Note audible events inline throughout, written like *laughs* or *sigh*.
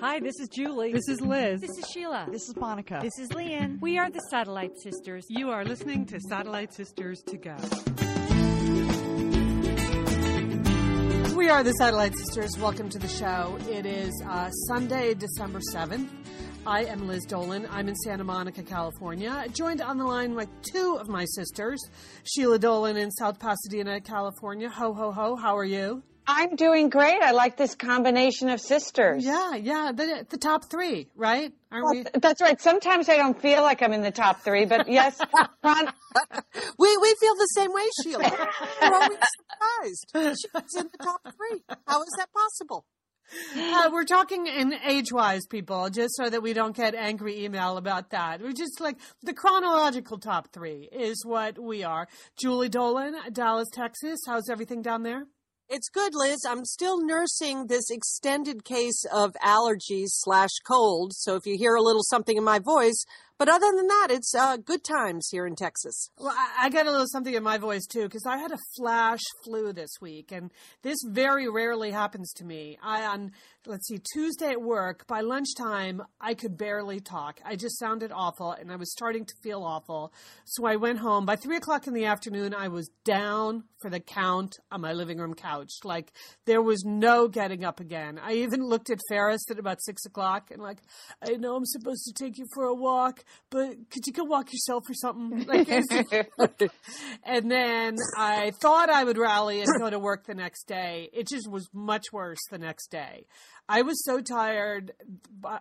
Hi, this is Julie. This is Liz. This is Sheila. This is Monica. This is Leanne. We are the Satellite Sisters. You are listening to Satellite Sisters to Go. We are the Satellite Sisters. Welcome to the show. It is uh, Sunday, December 7th. I am Liz Dolan. I'm in Santa Monica, California. Joined on the line by two of my sisters, Sheila Dolan in South Pasadena, California. Ho, ho, ho. How are you? I'm doing great. I like this combination of sisters. Yeah, yeah. The, the top three, right? Aren't we? That's right. Sometimes I don't feel like I'm in the top three, but yes, *laughs* Ron, *laughs* We we feel the same way, Sheila. We're always surprised. She's in the top three. How is that possible? Uh, we're talking in age-wise, people, just so that we don't get angry email about that. We're just like the chronological top three is what we are. Julie Dolan, Dallas, Texas. How's everything down there? It's good, Liz. I'm still nursing this extended case of allergies slash cold. So if you hear a little something in my voice, but other than that, it's uh, good times here in Texas. Well, I, I got a little something in my voice too because I had a flash flu this week, and this very rarely happens to me. I on let's see Tuesday at work by lunchtime I could barely talk. I just sounded awful, and I was starting to feel awful. So I went home. By three o'clock in the afternoon, I was down for the count on my living room couch. Like there was no getting up again. I even looked at Ferris at about six o'clock and like, I know I'm supposed to take you for a walk, but could you go walk yourself or something? *laughs* Like, *laughs* and then I thought I would rally and go to work the next day. It just was much worse the next day. I was so tired. By,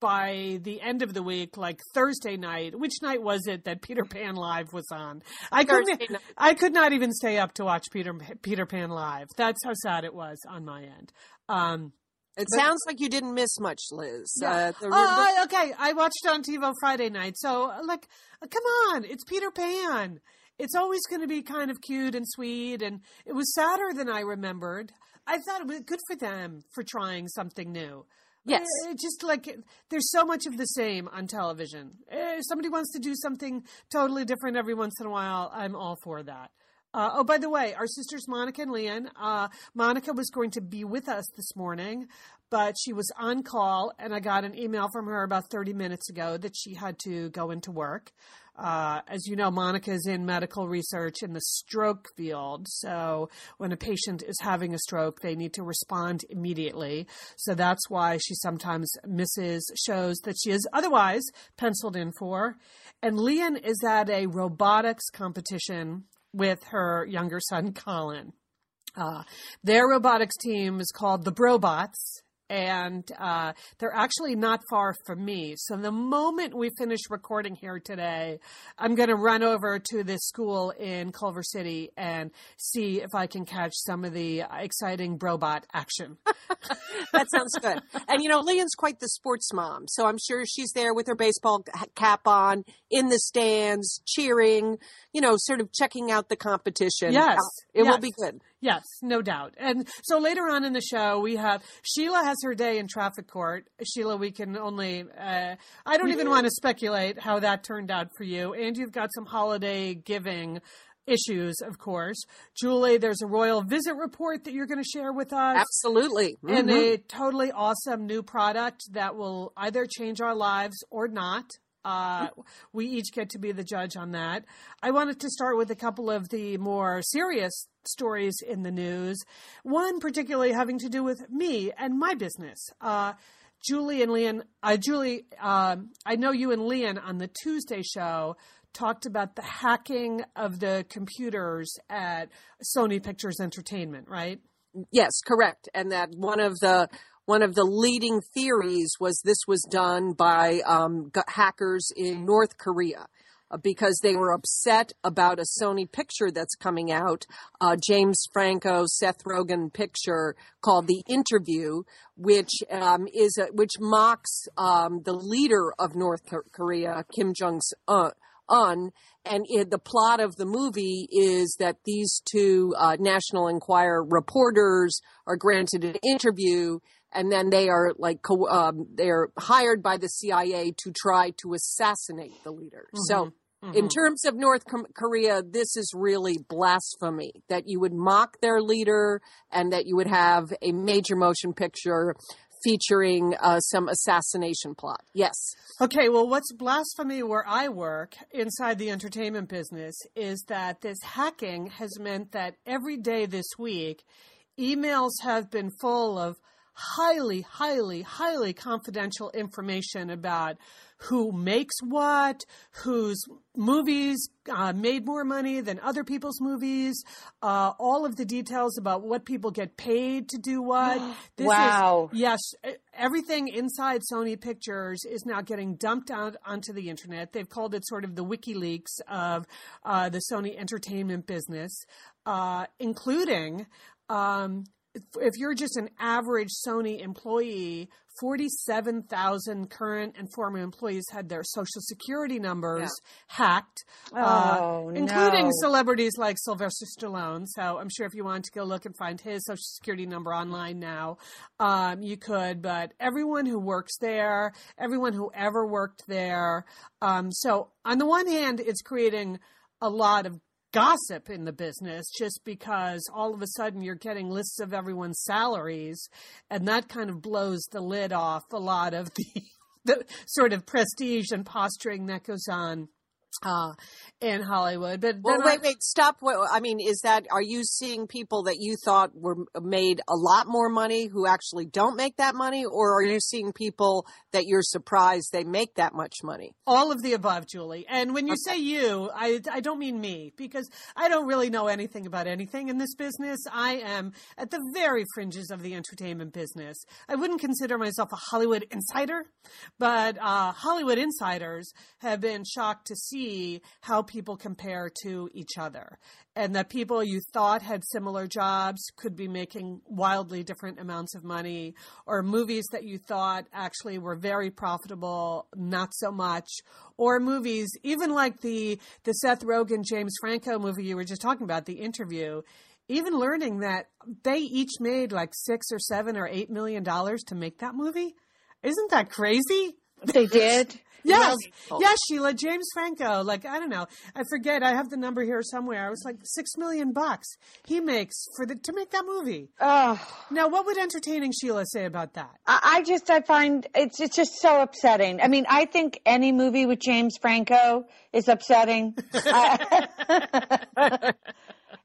by the end of the week, like Thursday night, which night was it that Peter Pan Live was on? I couldn't. I could not even stay up to watch Peter Peter Pan Live. That's how sad it was on my end. Um, It sounds like you didn't miss much, Liz. Uh, the- oh, okay. I watched on TiVo Friday night. So, like, uh, come on, it's Peter Pan. It's always going to be kind of cute and sweet, and it was sadder than I remembered. I thought it was good for them for trying something new. Yes. Uh, it just like there's so much of the same on television. Uh, If somebody wants to do something totally different every once in a while, I'm all for that. Uh, oh, by the way, our sisters Monica and Leanne. Uh, Monica was going to be with us this morning, but she was on call, and I got an email from her about 30 minutes ago that she had to go into work. Uh, as you know, Monica is in medical research in the stroke field. So when a patient is having a stroke, they need to respond immediately. So that's why she sometimes misses shows that she is otherwise penciled in for. And Leanne is at a robotics competition with her younger son, Colin. Uh, their robotics team is called the Brobots, and uh, they're actually not far from me. So the moment we finish recording here today, I'm going to run over to this school in Culver City and see if I can catch some of the exciting Brobot action. *laughs* that sounds good. And you know, Leanne's quite the sports mom, so I'm sure she's there with her baseball cap on, in the stands, cheering. You know, sort of checking out the competition. Yes, Uh, it will be good. Yes, no doubt. And so later on in the show, we have Sheila has her day in traffic court. Sheila, we can only, uh, I don't even want to speculate how that turned out for you. And you've got some holiday giving issues, of course. Julie, there's a royal visit report that you're going to share with us. Absolutely. And Mhm. a totally awesome new product that will either change our lives or not. Uh, we each get to be the judge on that. I wanted to start with a couple of the more serious stories in the news. One particularly having to do with me and my business. Uh, Julie and Leanne, uh, Julie, um, I know you and Leanne on the Tuesday show talked about the hacking of the computers at Sony Pictures Entertainment, right? Yes, correct. And that one of the one of the leading theories was this was done by um, hackers in North Korea because they were upset about a Sony picture that's coming out, uh, James Franco, Seth Rogen picture called The Interview, which um, is a, which mocks um, the leader of North Korea, Kim Jong Un. Un, and it, the plot of the movie is that these two uh, National Enquirer reporters are granted an interview, and then they are like co- um, they're hired by the CIA to try to assassinate the leader. So. In terms of North Com- Korea, this is really blasphemy that you would mock their leader and that you would have a major motion picture featuring uh, some assassination plot. Yes. Okay, well, what's blasphemy where I work inside the entertainment business is that this hacking has meant that every day this week, emails have been full of highly, highly, highly confidential information about who makes what, whose movies uh, made more money than other people's movies, uh, all of the details about what people get paid to do what. *gasps* This Wow. Is, yes, everything inside Sony Pictures is now getting dumped out onto the internet. They've called it sort of the WikiLeaks of uh, the Sony entertainment business, uh, including. Um, if- if you're just an average Sony employee, 47,000 current and former employees had their social security numbers hacked, uh, Oh, including no. celebrities like Sylvester Stallone. So I'm sure if you wanted to go look and find his social security number online now, um, you could. But everyone who works there, everyone who ever worked there. Um, so on the one hand, it's creating a lot of gossip in the business just because all of a sudden you're getting lists of everyone's salaries and that kind of blows the lid off a lot of the, *laughs* the sort of prestige and posturing that goes on uh, in Hollywood. But Well, wait, I- wait, stop. I mean, is that, are you seeing people that you thought were made a lot more money who actually don't make that money? Or are you seeing people that you're surprised they make that much money? All of the above, Julie. And when you say you, I, I don't mean me because I don't really know anything about anything in this business. I am at the very fringes of the entertainment business. I wouldn't consider myself a Hollywood insider, but uh, Hollywood insiders have been shocked to see how people compare to each other. And that people you thought had similar jobs could be making wildly different amounts of money, or movies that you thought actually were very profitable, not so much, or movies even like the the Seth Rogen James Franco movie you were just talking about, the interview. Even learning that they each made like six or seven or eight million dollars to make that movie, isn't that crazy? They did. Yes, yes, Sheila. James Franco. Like I don't know. I forget. I have the number here somewhere. It was like six million bucks he makes for the to make that movie. Oh, Now, what would entertaining Sheila say about that? I I just I find it's it's just so upsetting. I mean, I think any movie with James Franco is upsetting. *laughs*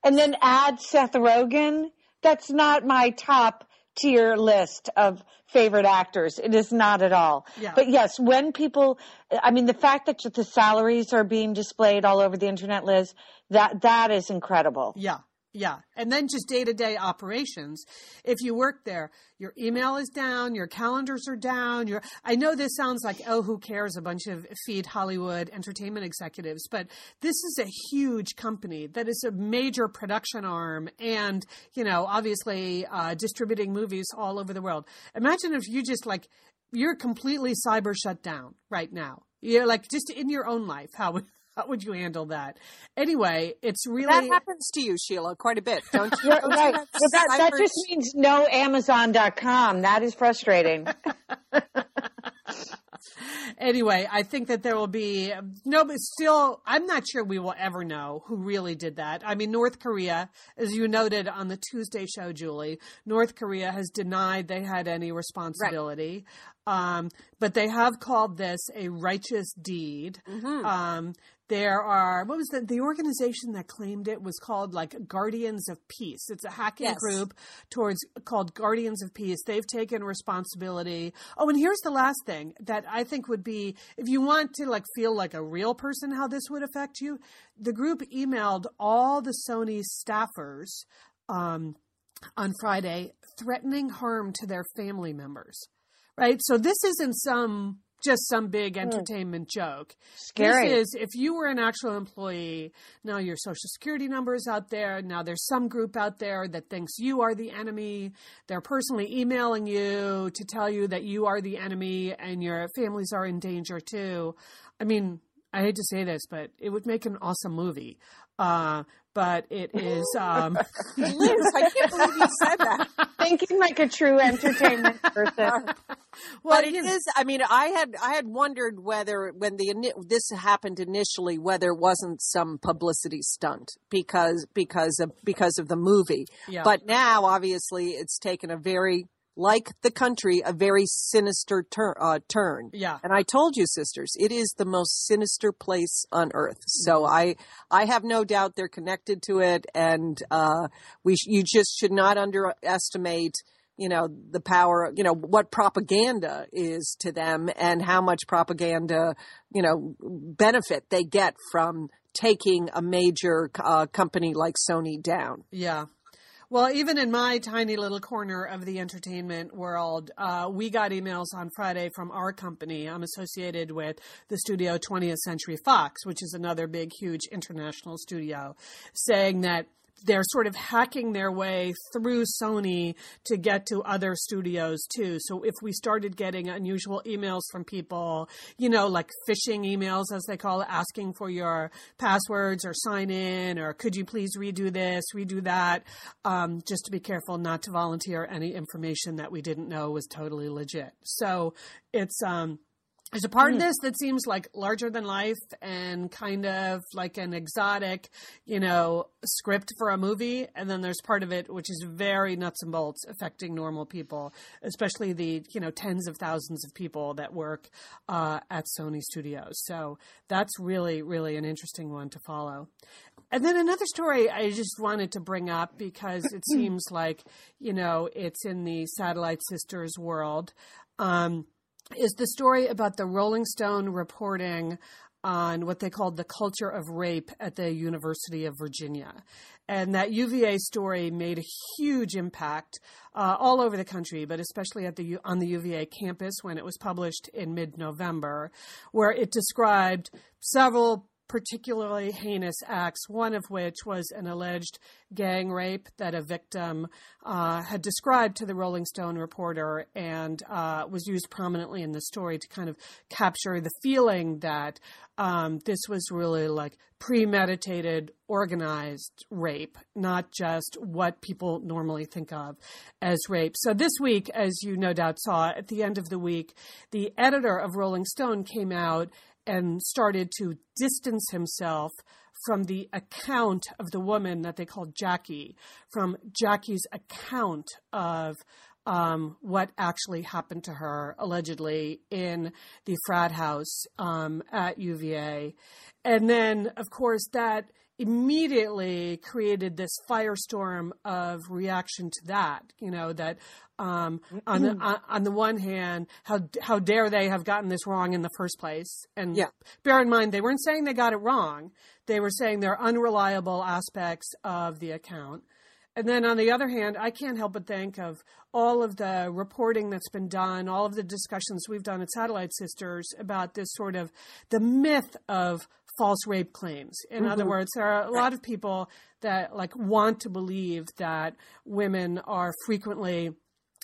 And then add Seth Rogen. That's not my top tier list of favorite actors. It is not at all. Yeah. But yes, when people, I mean, the fact that the salaries are being displayed all over the internet, Liz, that that is incredible. Yeah. Yeah. And then just day to day operations. If you work there, your email is down, your calendars are down. Your, I know this sounds like, oh, who cares? A bunch of feed Hollywood entertainment executives, but this is a huge company that is a major production arm and, you know, obviously uh, distributing movies all over the world. Imagine if you just like, you're completely cyber shut down right now. You're like just in your own life. How how would you handle that? Anyway, it's really That happens to you, Sheila, quite a bit, don't you? Right. Don't right. have Well, that, that just means no Amazon.com. That is frustrating. *laughs* anyway, I think that there will be no, but still, I'm not sure we will ever know who really did that. I mean, North Korea, as you noted on the Tuesday show, Julie, North Korea has denied they had any responsibility. Um, but they have called this a righteous deed. Um, there are what was the the organization that claimed it was called like Guardians of Peace. It's a hacking Yes. group towards called Guardians of Peace. They've taken responsibility. Oh, and here's the last thing that I think would be if you want to like feel like a real person how this would affect you. The group emailed all the Sony staffers um, on Friday threatening harm to their family members. Right? So this isn't some just some big entertainment joke. Scary. This is if you were an actual employee, now your social security number is out there. Now there's some group out there that thinks you are the enemy. They're personally emailing you to tell you that you are the enemy and your families are in danger too. I mean, I hate to say this, but it would make an awesome movie. Uh, but it is um, *laughs* Liz, I can't believe you said that. Thinking like a true entertainment *laughs* person. well, but it you know- is. I mean, I had I had wondered whether when the this happened initially, whether it wasn't some publicity stunt because because of because of the movie. Yeah. But now, obviously, it's taken a very like the country, a very sinister tur- uh, turn. Yeah. And I told you, sisters, it is the most sinister place on earth. So Mm-hmm. I, I have no doubt they're connected to it, and uh, we, sh- you just should not underestimate, you know, the power, you know, what propaganda is to them, and how much propaganda, you know, benefit they get from taking a major uh, company like Sony down. Yeah. Well, even in my tiny little corner of the entertainment world, uh, we got emails on Friday from our company. I'm associated with the studio 20th Century Fox, which is another big, huge international studio, saying that they're sort of hacking their way through Sony to get to other studios too. So if we started getting unusual emails from people, you know, like phishing emails as they call it, asking for your passwords or sign in or could you please redo this, redo that, um, just to be careful not to volunteer any information that we didn't know was totally legit. So it's um there's a part of this that seems like larger than life and kind of like an exotic, you know, script for a movie. And then there's part of it which is very nuts and bolts affecting normal people, especially the, you know, tens of thousands of people that work uh, at Sony Studios. So that's really, really an interesting one to follow. And then another story I just wanted to bring up because it seems like, you know, it's in the Satellite Sisters world. Um, is the story about the Rolling Stone reporting on what they called the culture of rape at the University of Virginia. And that UVA story made a huge impact uh, all over the country, but especially at the on the UVA campus when it was published in mid-November, where it described several particularly heinous acts, one of which was an alleged gang rape that a victim uh, had described to the Rolling Stone reporter and uh, was used prominently in the story to kind of capture the feeling that um, this was really like premeditated, organized rape, not just what people normally think of as rape. So this week, as you no doubt saw, at the end of the week, the editor of Rolling Stone came out and started to distance himself from the account of the woman that they called Jackie, from Jackie's account of um, what actually happened to her allegedly in the frat house um, at UVA. And then, of course, that immediately created this firestorm of reaction to that. You know that um, on the on, on the one hand, how how dare they have gotten this wrong in the first place? And Yeah. bear in mind, they weren't saying they got it wrong. They were saying there are unreliable aspects of the account. And then on the other hand, I can't help but think of all of the reporting that's been done, all of the discussions we've done at Satellite Sisters about this sort of the myth of false rape claims. In other mm-hmm. words, there are a lot of people that like want to believe that women are frequently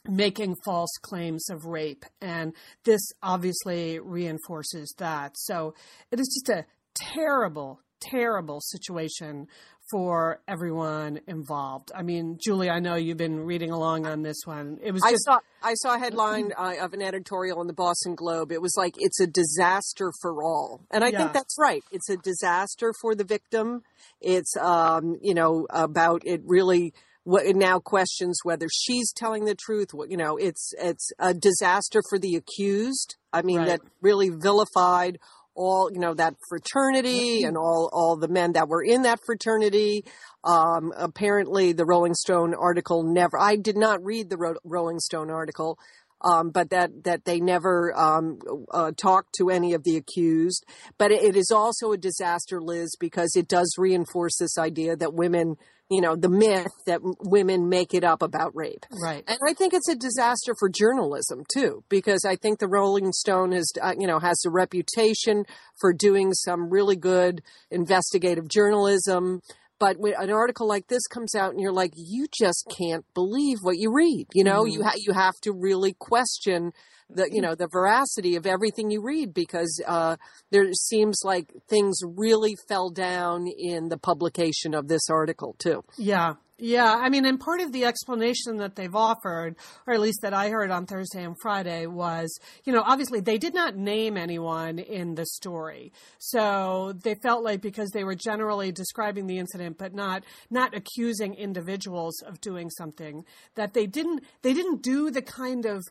making false claims of rape and this obviously reinforces that. So it is just a terrible terrible situation for everyone involved. I mean, Julie, I know you've been reading along on this one. It was I saw I saw a headline uh, of an editorial in the Boston Globe. It was like it's a disaster for all, and I Yeah. think that's right. It's a disaster for the victim. It's um, you know about it really. What it now questions whether she's telling the truth. What you know, it's it's a disaster for the accused. I mean, Right. that really vilified all you know that fraternity and all all the men that were in that fraternity. Um, apparently, the Rolling Stone article never. I did not read the Ro- Rolling Stone article, um, but that that they never um, uh, talked to any of the accused. But it, it is also a disaster, Liz, because it does reinforce this idea that women, you know, the myth that women make it up about rape. right. And I think it's a disaster for journalism too, because I think the Rolling Stone has, uh, you know, has a reputation for doing some really good investigative journalism. But when an article like this comes out, and you're like, you just can't believe what you read. You know, you ha- you have to really question the you know the veracity of everything you read because uh, there seems like things really fell down in the publication of this article too. Yeah. Yeah, I mean, and part of the explanation that they've offered, or at least that I heard on Thursday and Friday, was, you know, obviously they did not name anyone in the story. So they felt like because they were generally describing the incident but not not accusing individuals of doing something, that they didn't they didn't do the kind of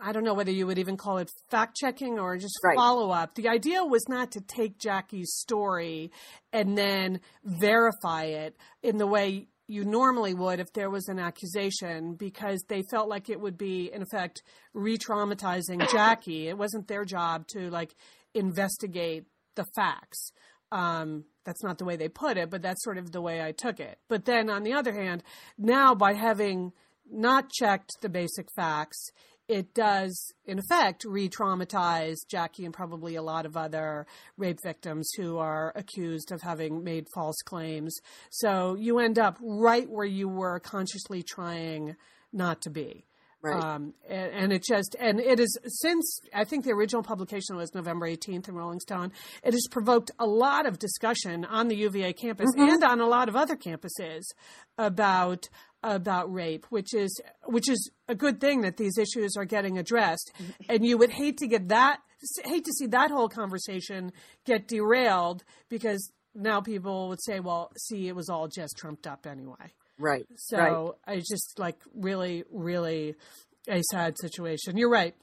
I don't know whether you would even call it fact checking or just Right. follow up. The idea was not to take Jackie's story and then verify it in the way you normally would if there was an accusation because they felt like it would be in effect re-traumatizing Jackie. It wasn't their job to like investigate the facts. Um, that's not the way they put it, but that's sort of the way I took it. But then on the other hand, now by having not checked the basic facts, it does, in effect, re traumatize Jackie and probably a lot of other rape victims who are accused of having made false claims. So you end up right where you were consciously trying not to be. Right. Um, and, and it just, and it is since I think the original publication was November 18th in Rolling Stone, it has provoked a lot of discussion on the UVA campus and on a lot of other campuses about about rape, which is which is a good thing that these issues are getting addressed. *laughs* And you would hate to get that hate to see that whole conversation get derailed because now people would say, "Well, see, it was all just trumped up anyway." Right. So right. I just like really, really a sad situation. You're right.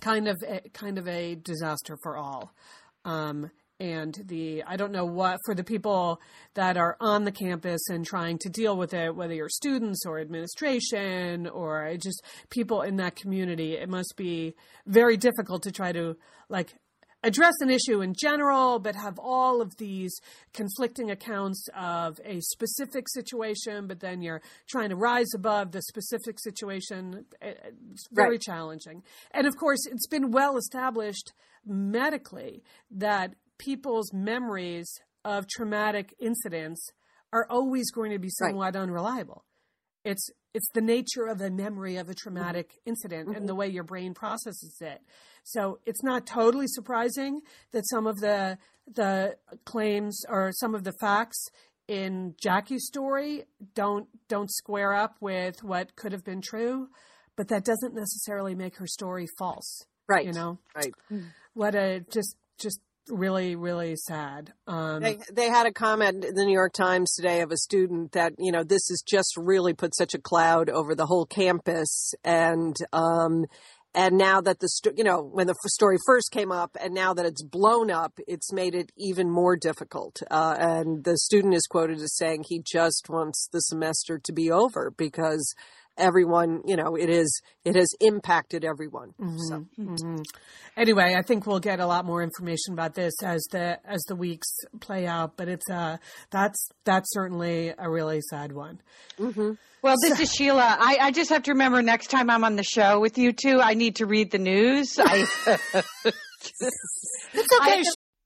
Kind of, a, kind of a disaster for all. Um, and the I don't know what for the people that are on the campus and trying to deal with it, whether you're students or administration or just people in that community, it must be very difficult to try to like address an issue in general, but have all of these conflicting accounts of a specific situation, but then you're trying to rise above the specific situation. Eh, eh, it's very Right. challenging. And of course, it's been well established medically that people's memories of traumatic incidents are always going to be Right. somewhat unreliable. It's it's the nature of a memory of a traumatic mm-hmm. incident and the mm-hmm. way your brain processes it. So it's not totally surprising that some of the the claims or some of the facts in Jackie's story don't don't square up with what could have been true, but that doesn't necessarily make her story false. Right. You know, Right. Mm. what a just just really really sad. Um, They they had a comment in the New York Times today of a student that you know this has just really put such a cloud over the whole campus and um and now that the you know when the story first came up and now that it's blown up it's made it even more difficult uh, and the student is quoted as saying he just wants the semester to be over because everyone you know it is it has impacted everyone so Mhm. Anyway, I think we'll get a lot more information about this as the as the weeks play out. But it's uh that's that's certainly a really sad one. Well, this is Sheila. I, I just have to remember next time I'm on the show with you two, I need to read the news. I, *laughs* *laughs* It's okay.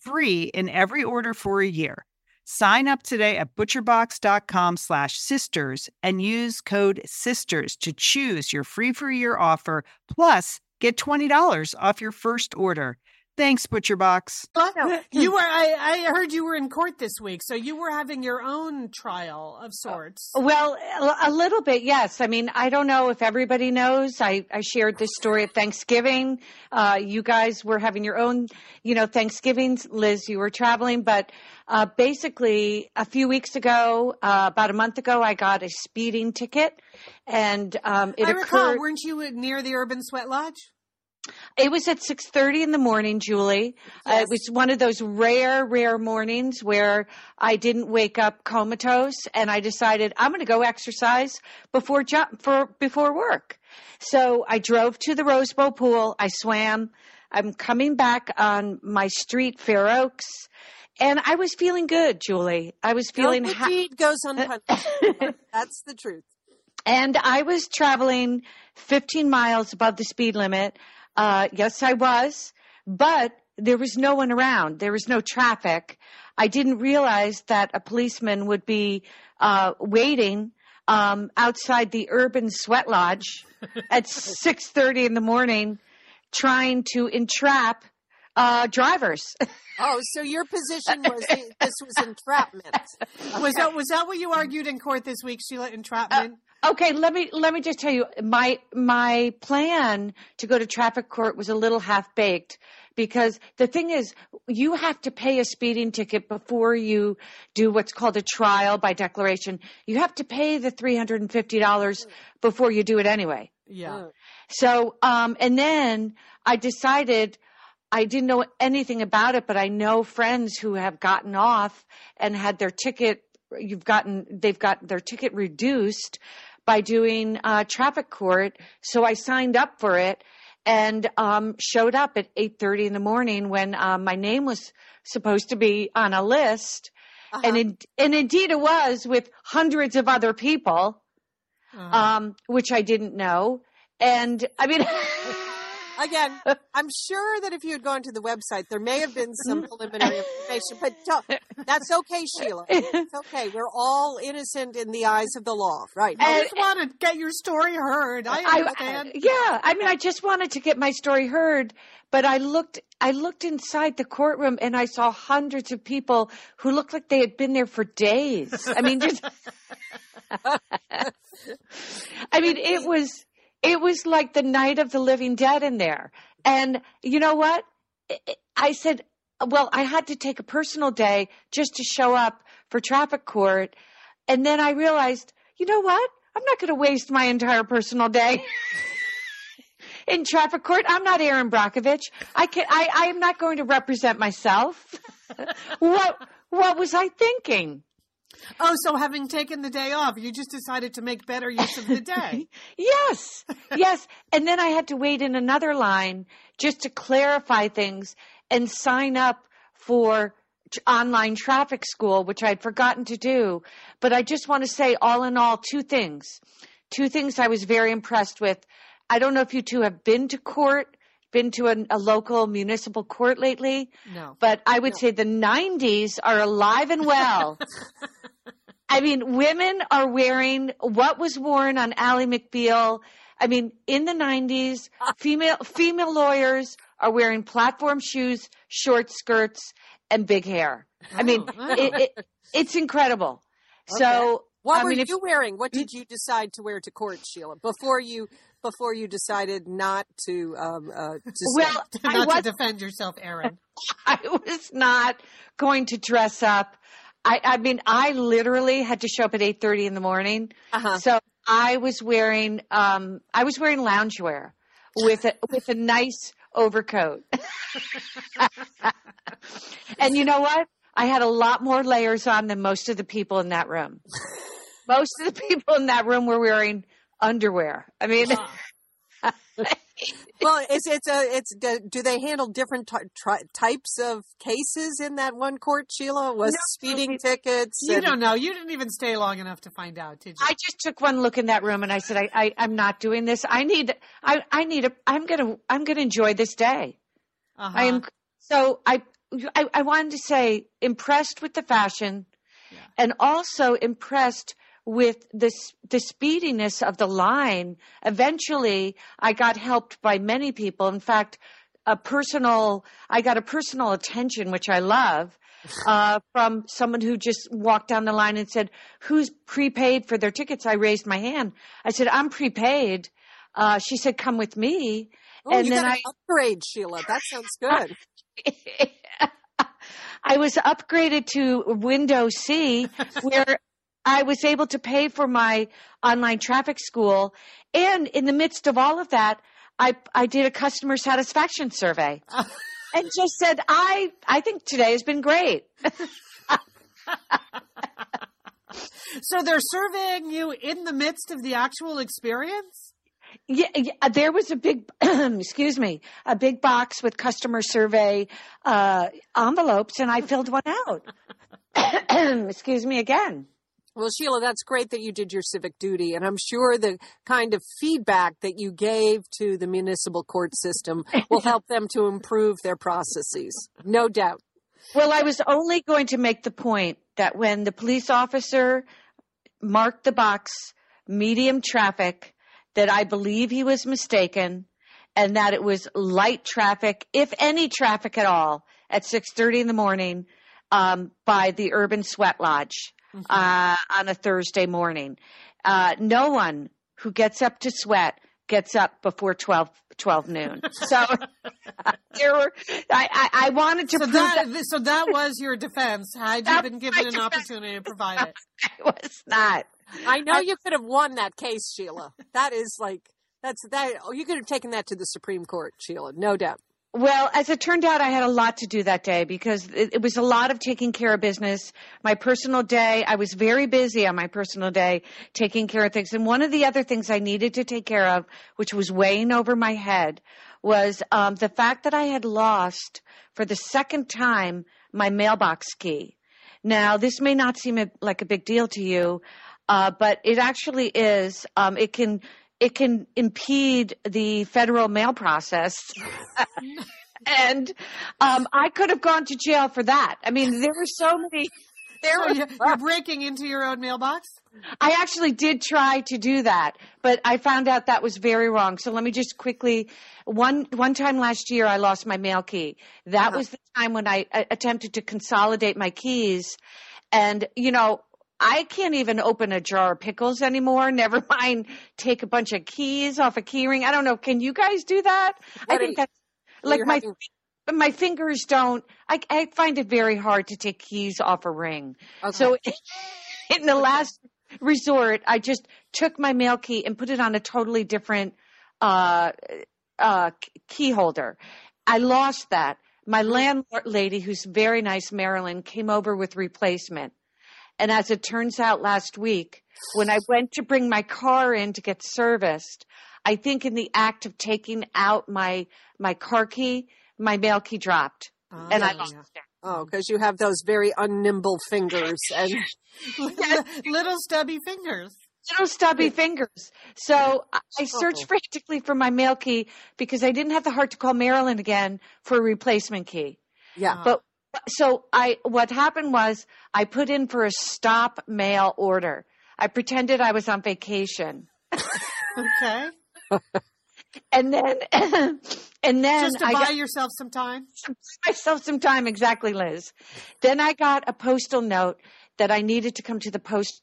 free in every order for a year. Sign up today at butcherbox.com slash sisters and use code sisters to choose your free for year offer plus get $20 off your first order. Thanks, Butcher Box. ButcherBox. *laughs* You were. I, I heard you were in court this week, so you were having your own trial of sorts. Well, a- a little bit, yes. I mean, I don't know if everybody knows. I, I shared this story at Thanksgiving. Uh, you guys were having your own, you know, Thanksgivings. Liz, you were traveling, but uh, basically, a few weeks ago, uh, about a month ago, I got a speeding ticket, and um, it I recall. occurred. Weren't you near the Urban Sweat Lodge? It was at six thirty in the morning, Julie. Uh, it was one of those rare, rare mornings where I didn't wake up comatose, and I decided I'm going to go exercise before jo- for before work. So I drove to the Rose Bowl pool. I swam. I'm coming back on my street, Fair Oaks, and I was feeling good, Julie. I was feeling no ha- goes *laughs* unpunished. That's the truth. and I was traveling 15 miles above the speed limit. Uh, yes, I was, but there was no one around. There was no traffic. I didn't realize that a policeman would be uh, waiting um, outside the Urban Sweat Lodge *laughs* at 6:30 in the morning, trying to entrap uh, drivers. Oh, so your position was this was entrapment. *laughs* Was that was that what you argued in court this week, Sheila? Entrapment. Okay, let me let me just tell you my my plan to go to traffic court was a little half baked because the thing is you have to pay a speeding ticket before you do what's called a trial by declaration. You have to pay the $350 before you do it anyway. yeah. So, um, and then I decided I didn't know anything about it, but I know friends who have gotten off and had their ticket. You've gotten, they've got their ticket reduced by doing uh, traffic court. So I signed up for it and um, showed up at 8:30 in the morning when um, my name was supposed to be on a list, and in, and indeed it was with hundreds of other people, Uh-huh. um, which I didn't know. And I mean, *laughs* Again, *laughs* I'm sure that if you had gone to the website, there may have been some preliminary information, but don't- that's okay, Sheila. It's okay. We're all innocent in the eyes of the law, right? I just want to get your story heard. I I, understand. yeah, I mean, I just wanted to get my story heard, but I looked, I looked inside the courtroom and I saw hundreds of people who looked like they had been there for days. I mean, just, *laughs* *laughs* I mean, it was, it was like the night of the living dead in there. And you know what? I- said, well, I had to take a personal day just to show up for traffic court. And then I realized, you know what? I'm not going to waste my entire personal day *laughs* in traffic court. I'm not Erin Brockovich. I can I, I am not going to represent myself. *laughs* what what was I thinking? Oh, so having taken the day off, you just decided to make better use of the day. *laughs* Yes. Yes. And then I had to wait in another line just to clarify things and sign up for online traffic school, which I'd forgotten to do. But I just want to say, all in all, two things. Two things I was very impressed with. I don't know if you two have been to court, been to a, a local municipal court lately, No. but I would say the 90s are alive and well. *laughs* I mean, women are wearing what was worn on Ally McBeal. I mean, in the 90s, female female lawyers are wearing platform shoes, short skirts, and big hair. I mean, Oh, wow. it, it, it's incredible. So, What I were mean, if- you wearing? What did you decide to wear to court, Sheila? Before you before you decided not to um uh to well, *laughs* Not to defend yourself, Erin. *laughs* I was not going to dress up. I, I mean, I literally had to show up at eight thirty in the morning. uh-huh. So I was wearing um I was wearing loungewear with a with a nice overcoat. *laughs* and you know what? I had a lot more layers on than most of the people in that room. Most of the people in that room were wearing underwear. I mean, *laughs* Well, it's it's a it's do do they handle different ty- tri- types of cases in that one court, Sheila? Was No, speeding it- tickets? You and- don't know. You didn't even stay long enough to find out, did you? I just took one look in that room and I said, I, I I'm not doing this. I need I I need a I'm gonna I'm gonna enjoy this day. uh-huh. I am so I, I I wanted to say impressed with the fashion, and also impressed with the the speediness of the line. Eventually, I got helped by many people. In fact, a personal I got a personal attention, which I love. Uh, from someone who just walked down the line and said, "Who's prepaid for their tickets?" I raised my hand. I said, "I'm prepaid." Uh, she said, "Come with me." Oh, and you then got I upgrade, Sheila. That sounds good. *laughs* I was upgraded to window C, where I was able to pay for my online traffic school. And in the midst of all of that, I, I did a customer satisfaction survey *laughs* and just said, I, I think today has been great. so they're surveying you in the midst of the actual experience? Yeah, yeah, there was a big, *clears throat* excuse me, a big box with customer survey uh, envelopes, and I filled one out. *clears throat* excuse me again. Well, Sheila, that's great that you did your civic duty, and I'm sure the kind of feedback that you gave to the municipal court system will help them to improve their processes. No doubt. Well, I was only going to make the point that when the police officer marked the box medium traffic, that I believe he was mistaken and that it was light traffic, if any traffic at all, at 6.30 in the morning um, by the Urban Sweat Lodge uh, on a Thursday morning. Uh, no one who gets up to sweat gets up before 12, 12 noon. So *laughs* there were, I, I, I wanted to So prove that, that so that was your defense. Had you been given an defense. opportunity to provide it? *laughs* I was not. I know you could have won that case, Sheila. That is like that's that. Oh, you could have taken that to the Supreme Court, Sheila. No doubt. Well, as it turned out, I had a lot to do that day because it, it was a lot of taking care of business. My personal day, I was very busy on my personal day taking care of things. And one of the other things I needed to take care of, which was weighing over my head, was um, the fact that I had lost for the second time my mailbox key. Now, this may not seem a, like a big deal to you, uh, but it actually is. Um, it can it can impede the federal mail process. *laughs* and um, I could have gone to jail for that. I mean, there were so many. There So were, you're, you're breaking into your own mailbox? I actually did try to do that, but I found out that was very wrong. So let me just quickly one one time last year I lost my mail key. That Uh-huh. was the time when I uh, attempted to consolidate my keys and you know I can't even open a jar of pickles anymore. *laughs* Never mind take a bunch of keys off a keyring. I don't know. Can you guys do that? I What are think that's like my having- my fingers don't. I, I find it very hard to take keys off a ring. Okay. So *laughs* in the last resort, I just took my mail key and put it on a totally different uh, uh, key holder. I lost that. My landlord lady, who's very nice, Marilyn, came over with replacement. And as it turns out last week, when I went to bring my car in to get serviced, I think in the act of taking out my my car key, my mail key dropped. Ah. and I Oh, lost yeah. it. Oh, because you have those very unnimble fingers, *laughs* and *laughs* Little stubby fingers. little stubby fingers. So I I oh. searched Oh. frantically for my mail key because I didn't have the heart to call Marilyn again for a replacement key. yeah, ah. But so I, what happened was I put in for a stop mail order. I pretended I was on vacation. Okay. *laughs* And then, *clears throat* and then Just to I buy got yourself some time. myself some time. Exactly, Liz. Then I got a postal note that I needed to come to the post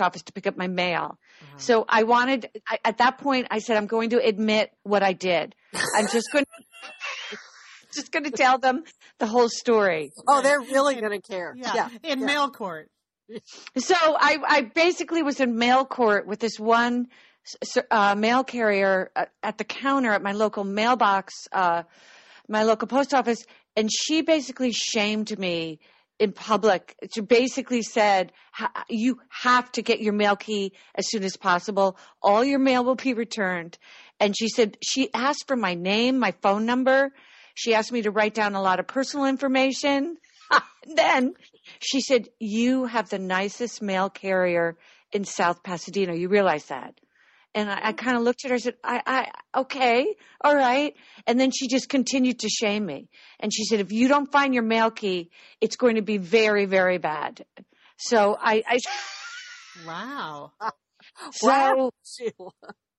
office to pick up my mail. Uh-huh. So I wanted, I, at that point, I said, I'm going to admit what I did. I'm just going to, *laughs* just going to tell them the whole story. oh, they're really going to care. Yeah. yeah. In yeah. mail court. So I, I basically was in mail court with this one s- s- uh, mail carrier at, at the counter at my local mailbox, uh, my local post office, and she basically shamed me in public. She basically said, "You have to get your mail key as soon as possible. All your mail will be returned." And she said she asked for my name, my phone number. She asked me to write down a lot of personal information. *laughs* then she said, You have the nicest mail carrier in South Pasadena. You realize that? And I, I kind of looked at her and said, I, I, okay, all right. And then she just continued to shame me. And she said, if you don't find your mail key, it's going to be very, very bad. So I, I, Wow. so Wow. *laughs*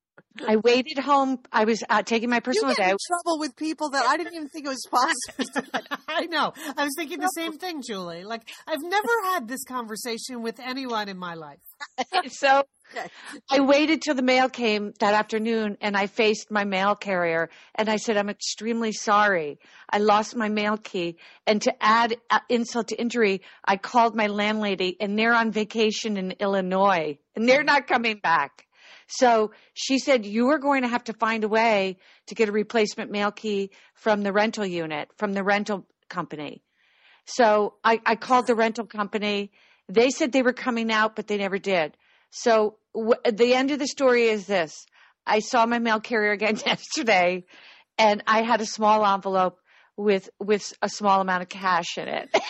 I waited home. I was uh, taking my You personal get day. in trouble with people that I didn't even think it was possible. *laughs* I know. I was thinking the same thing, Julie. Like, I've never had this conversation with anyone in my life. *laughs* so. I waited till the mail came that afternoon and I faced my mail carrier and I said, I'm extremely sorry. I lost my mail key. And to add uh, insult to injury, I called my landlady and they're on vacation in Illinois and they're not coming back. So she said, you are going to have to find a way to get a replacement mail key from the rental unit, from the rental company. So I, I called the rental company. They said they were coming out, but they never did. So w- the end of the story is this. I saw my mail carrier again *laughs* yesterday and I had a small envelope with, with a small amount of cash in it. *laughs*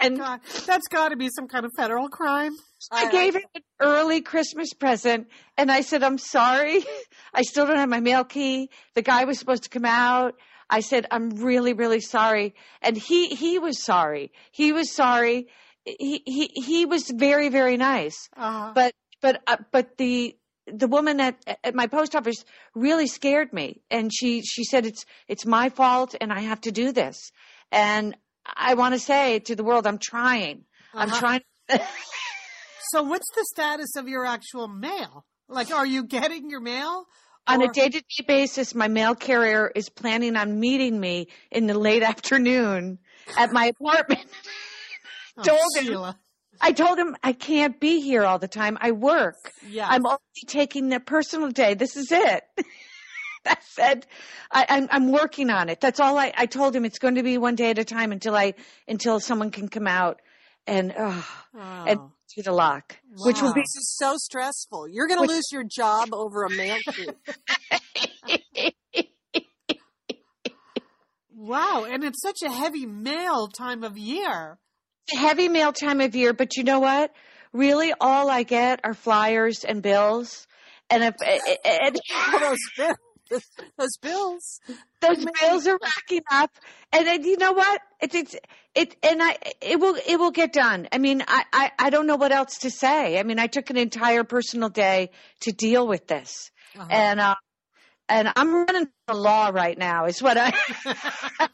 and God, that's got to be some kind of federal crime. I gave it an early Christmas present and I said, I'm sorry. *laughs* I still don't have my mail key. The guy was supposed to come out. I said, I'm really, really sorry. And he, he was sorry. He was sorry. He, he, he was very, very nice. Uh, But, but, uh, but the, the woman at, at my post office really scared me. And she, she said, it's, it's my fault and I have to do this. And I want to say to the world, I'm trying. I'm Uh-huh. trying. *laughs* so, what's the status of your actual mail? Like, are you getting your mail? On a day to day basis, my mail carrier is planning on meeting me in the late *laughs* afternoon at my apartment. Oh, told him. Sheila. I told him I can't be here all the time. I work. Yeah. I'm only taking the personal day. This is it. *laughs* *laughs* I said, I, I'm, I'm working on it. That's all I, I told him. It's going to be one day at a time until I, until someone can come out and, uh, and Oh. do the lock, which will be this is so stressful. You're going to lose your job over a mail key. Wow. And it's such a heavy mail time of year. heavy mail time of year, but you know what? Really, all I get are flyers and bills. And if *laughs* and, All *laughs* those bills, those bills. are racking up, and then, you know what? It's it's it, and I it will it will get done. I mean, I, I I don't know what else to say. I mean, I took an entire personal day to deal with this, Uh-huh. and uh, and I'm running the law right now. Is what I. *laughs*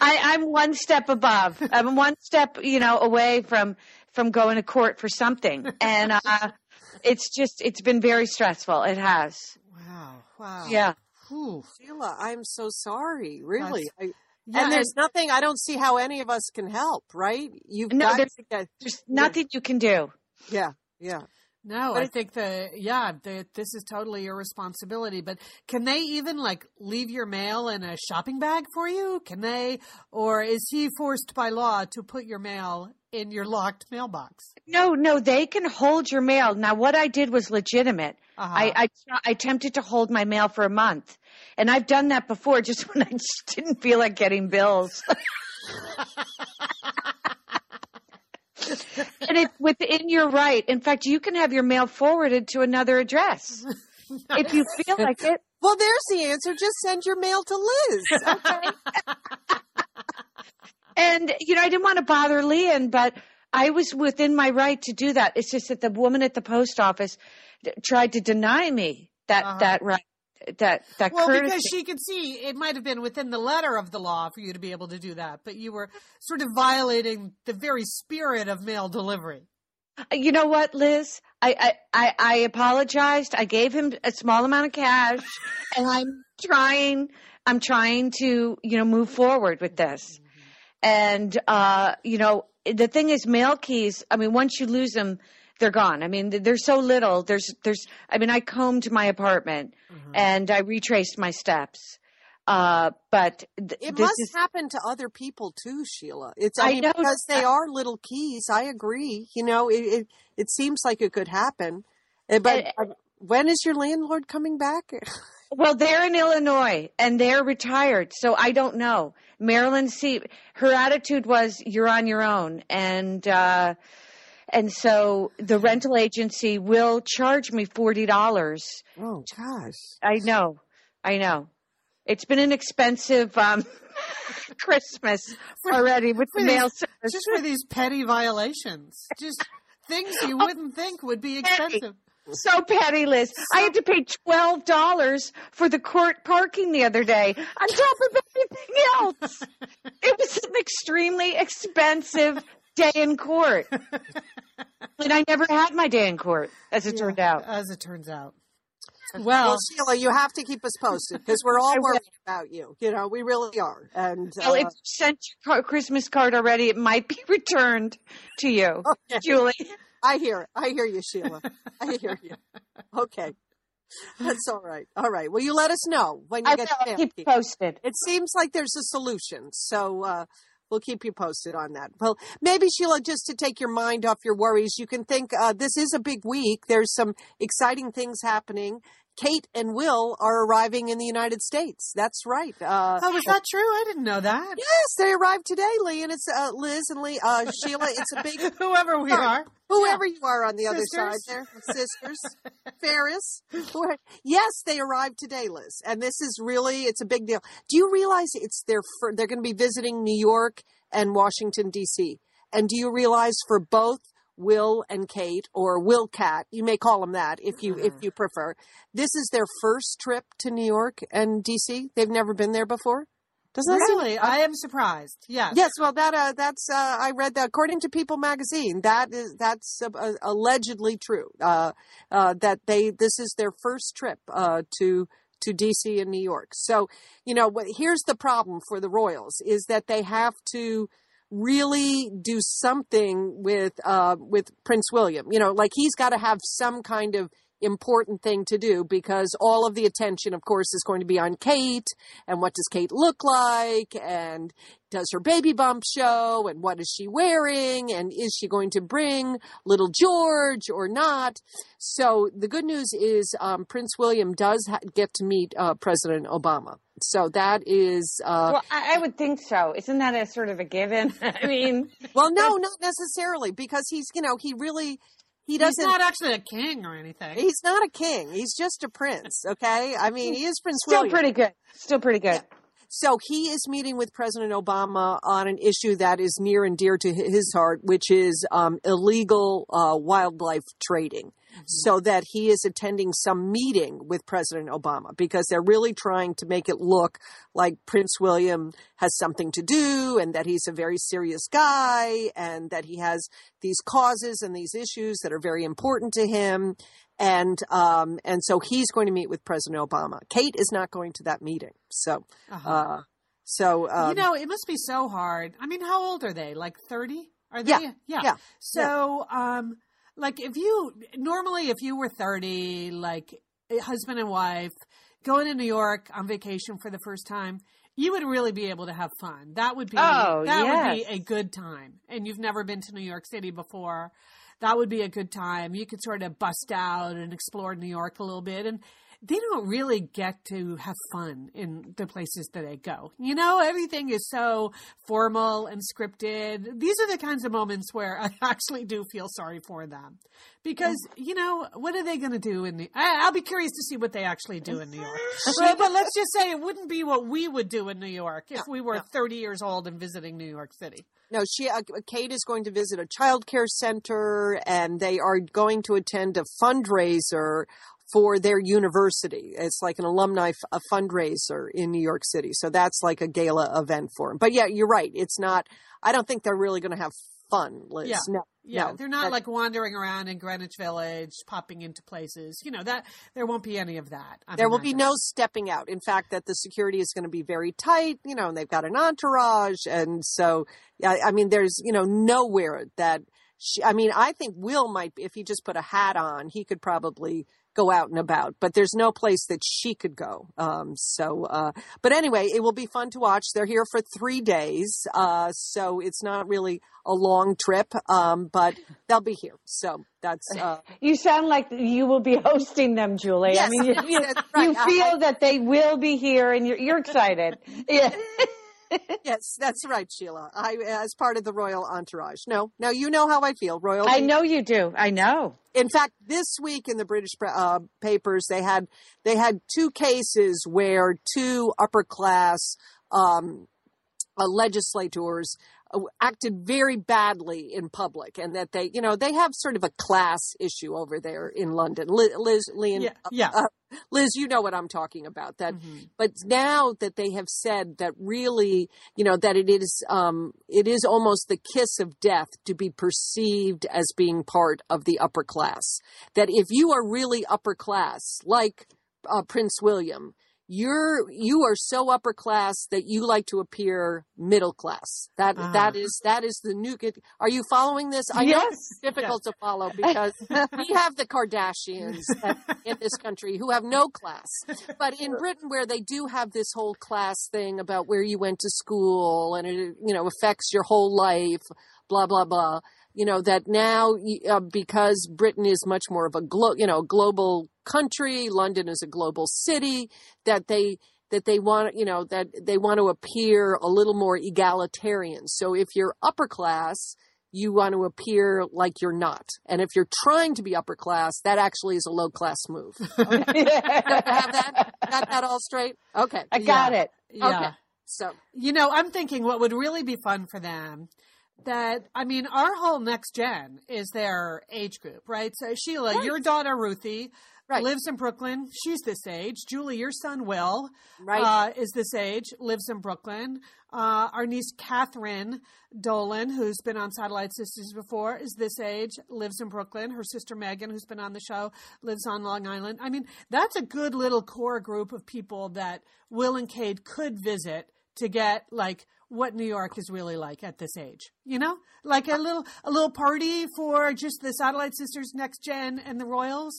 I, I'm one step above. I'm one step, you know, away from from going to court for something, and uh, it's just it's been very stressful. It has, Wow. Wow. yeah. Whew. Sheila, I'm so sorry. Really. I, Yeah, and there's nothing. I don't see how any of us can help. Right? You've No, got there's- to get. There's nothing you can do. Yeah. Yeah. No, I think the yeah, the, this is totally your responsibility. But can they even like leave your mail in a shopping bag for you? Can they, or is he forced by law to put your mail in your locked mailbox? No, no, they can hold your mail. Now, what I did was legitimate. Uh-huh. I, I I attempted to hold my mail for a month, and I've done that before, *laughs* just when I just didn't feel like getting bills. *laughs* and it's within your right. In fact, you can have your mail forwarded to another address *laughs* if you feel like it. Well, there's the answer. Just send your mail to Liz. Okay. *laughs* And you know, I didn't want to bother Leanne, but I was within my right to do that. It's just that the woman at the post office tried to deny me that Uh-huh. that right that that well, courtesy. because she could see it might have been within the letter of the law for you to be able to do that, but you were sort of violating the very spirit of mail delivery. you know what, Liz? I, I, I, I apologized. I gave him a small amount of cash, *laughs* and I'm trying. I'm trying to, you know, move forward with this. And uh, you know, the thing is, mail keys. I mean, once you lose them, they're gone. I mean, there's so little. There's, there's. I mean, I combed my apartment and I retraced my steps. Uh, but th- It this must is, happen to other people too, Sheila. It's I, I mean, know. because they are little keys. I agree. You know, it it, it seems like it could happen. Uh, But uh, when is your landlord coming back? *laughs* Well, they're in Illinois and they're retired, so I don't know. Marilyn, see, her attitude was, "You're on your own," and uh, and so the rental agency will charge me forty dollars. oh gosh. I know, I know. It's been an expensive um, *laughs* Christmas already with *laughs* the mail these- service. Just for these petty violations, just things you *laughs* wouldn't think would be expensive. So petty, Liz. I had to pay twelve dollars for the court parking the other day, on top of everything else. It was an extremely expensive day in court, *laughs* and I never had my day in court, as it turned out. As it turns out. Well, Well, Sheila, you have to keep us posted because we're all *laughs* worried about you. You know, we really are. And Well, uh, if you sent your car- Christmas card already, it might be *laughs* returned to you, Okay. Julie. I hear, I hear you, Sheila. I hear you. Okay, that's all right. All right. Well, you let us know when you I get will keep key. posted. It seems like there's a solution, so uh, we'll keep you posted on that. Well, maybe Sheila, just to take your mind off your worries, you can think uh, this is a big week. There's some exciting things happening. Kate and Will are arriving in the United States. That's right. Uh, oh, was that true? I didn't know that. yes, they arrived today, Lee, and it's uh, Liz and Lee, uh, Sheila. It's a big *laughs* Whoever we are. whoever you are on the other side there, sisters, *laughs* Ferris. Yes, they arrived today, Liz, and this is really it's a big deal. Do you realize it's their fir- they're going to be visiting New York and Washington D.C. And do you realize for both Will and Kate, or Will Cat, you may call them that if you if you prefer. This is their first trip to New York and D.C. They've never been there before. Doesn't that seem Really, I am surprised. Yes. Yes, well, that uh, that's uh, I read that according to People Magazine. That is that's uh, uh, allegedly true. Uh, uh, that they this is their first trip uh, to to DC and New York. So you know, what, here's the problem for the Royals is that they have to really do something with uh, with Prince William. You know, like he's got to have some kind of important thing to do because all of the attention of course is going to be on Kate and what does Kate look like and does her baby bump show and what is she wearing and is she going to bring little George or not so the good news is um, Prince William does ha- get to meet uh, President Obama so that is uh, Well, I, I would think so. Isn't that a sort of a given? *laughs* I mean, Well, no, not necessarily, because he's, you know, he really, he He's doesn't. not actually a king or anything. He's not a king. He's just a prince. Okay. I mean, he is Prince William. Still William. pretty good. Still pretty good. So he is meeting with President Obama on an issue that is near and dear to his heart, which is um, illegal uh, wildlife trading. So that he is attending some meeting with President Obama because they're really trying to make it look like Prince William has something to do and that he's a very serious guy and that he has these causes and these issues that are very important to him. And um, and so he's going to meet with President Obama. Kate is not going to that meeting. So Uh-huh. uh, so um, you know, it must be so hard. I mean, how old are they? Like 30? Are they? Yeah, yeah, So, um, like if you, normally if you were 30, like a husband and wife, going to New York on vacation for the first time, you would really be able to have fun. That would be, Oh, that would be a good time. And you've never been to New York City before. That would be a good time. You could sort of bust out and explore New York a little bit. And they don't really get to have fun in the places that they go. You know, everything is so formal and scripted. These are the kinds of moments where I *laughs* actually do feel sorry for them. Because, you know, what are they going to do in the I, I'll be curious to see what they actually do in New York. well, but let's just say it wouldn't be what we would do in New York if we were 30 years old and visiting New York City. No, she uh, Kate is going to visit a child care center, and they are going to attend a fundraiser for their university. It's like an alumni f- a fundraiser in New York City. So that's like a gala event for them. But yeah, you're right. It's not. I don't think they're really going to have fun, Liz. Yeah. No, Yeah, no. they're not like wandering around in Greenwich Village, popping into places. You know that there won't be any of that. I'm There will be no stepping out. In fact, that the security is going to be very tight, you know, and they've got an entourage. And so, yeah, I mean, there's, you know, nowhere that she, I mean, I think Will might, if he just put a hat on, he could probably go out and about, but there's no place that she could go. Um, so, uh, but anyway, it will be fun to watch. They're here for three days. Uh, so it's not really a long trip. Um, but they'll be here. So that's, uh, *laughs* You sound like you will be hosting them, Julie. I Yes, mean, you, *laughs* you, right. you I- feel that they will be here, and you're, you're excited. *laughs* Yeah. *laughs* Yes, that's right, Sheila. I, as part of the royal entourage. No, no, you know how I feel. Royal. I know you do. I know. In fact, this week in the British uh, papers, they had they had two cases where two upper class um, uh, legislators acted very badly in public, and that they, you know, they have sort of a class issue over there in London. Liz, Liz Leanne, Yeah, yeah. uh, Liz, you know what I'm talking about. That Mhm. but now that they have said that really you know that it is um it is almost the kiss of death to be perceived as being part of the upper class that if you are really upper class like uh, prince william you're you are so upper class that you like to appear middle class that Uh-huh. that is that is the new are you following this i know Yes. it's difficult to follow because we *laughs* have the kardashians in this country who have no class but in Britain, where they do have this whole class thing about where you went to school and it, you know, affects your whole life, blah blah blah. You know that now uh, because Britain is much more of a glo- you know global country. London is a global city. That they that they want you know that they want to appear a little more egalitarian. So if you're upper class. You want to appear like you're not. And if you're trying to be upper class, that actually is a low class move. *laughs* have that? Got that all straight? Okay. I got it. Yeah. Okay. So You know, I'm thinking what would really be fun for them that I mean, our whole next gen is their age group, right? So Sheila, Right. your daughter Ruthie Right. lives in Brooklyn. She's this age. Julie, your son Will right. uh, is this age, lives in Brooklyn. Uh, our niece Catherine Dolan, who's been on Satellite Sisters before, is this age, lives in Brooklyn. Her sister Megan, who's been on the show, lives on Long Island. I mean, that's a good little core group of people that Will and Kate could visit to get like what New York is really like at this age. You know, like a little a little party for just the Satellite Sisters, Next Gen, and the Royals.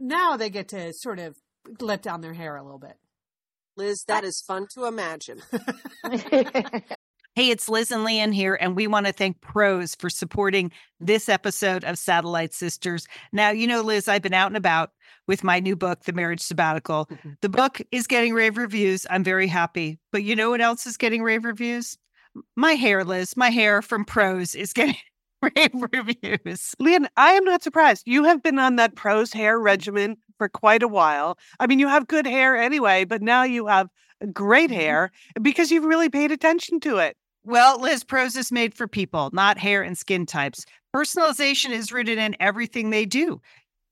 Now they get to sort of let down their hair a little bit. Liz, that is fun to imagine. *laughs* Hey, it's Liz and Leanne here, and we want to thank Prose for supporting this episode of Satellite Sisters. Now, you know, Liz, I've been out and about with my new book, The Marriage Sabbatical. Mm-hmm. The book is getting rave reviews. I'm very happy. But you know what else is getting rave reviews? My hair, Liz, my hair from Prose is getting *laughs* rave reviews. Leanne, I am not surprised. You have been on that Prose hair regimen for quite a while. I mean, you have good hair anyway, but now you have great mm-hmm. hair because you've really paid attention to it. Well, Liz, Prose is made for people, not hair and skin types. Personalization is rooted in everything they do,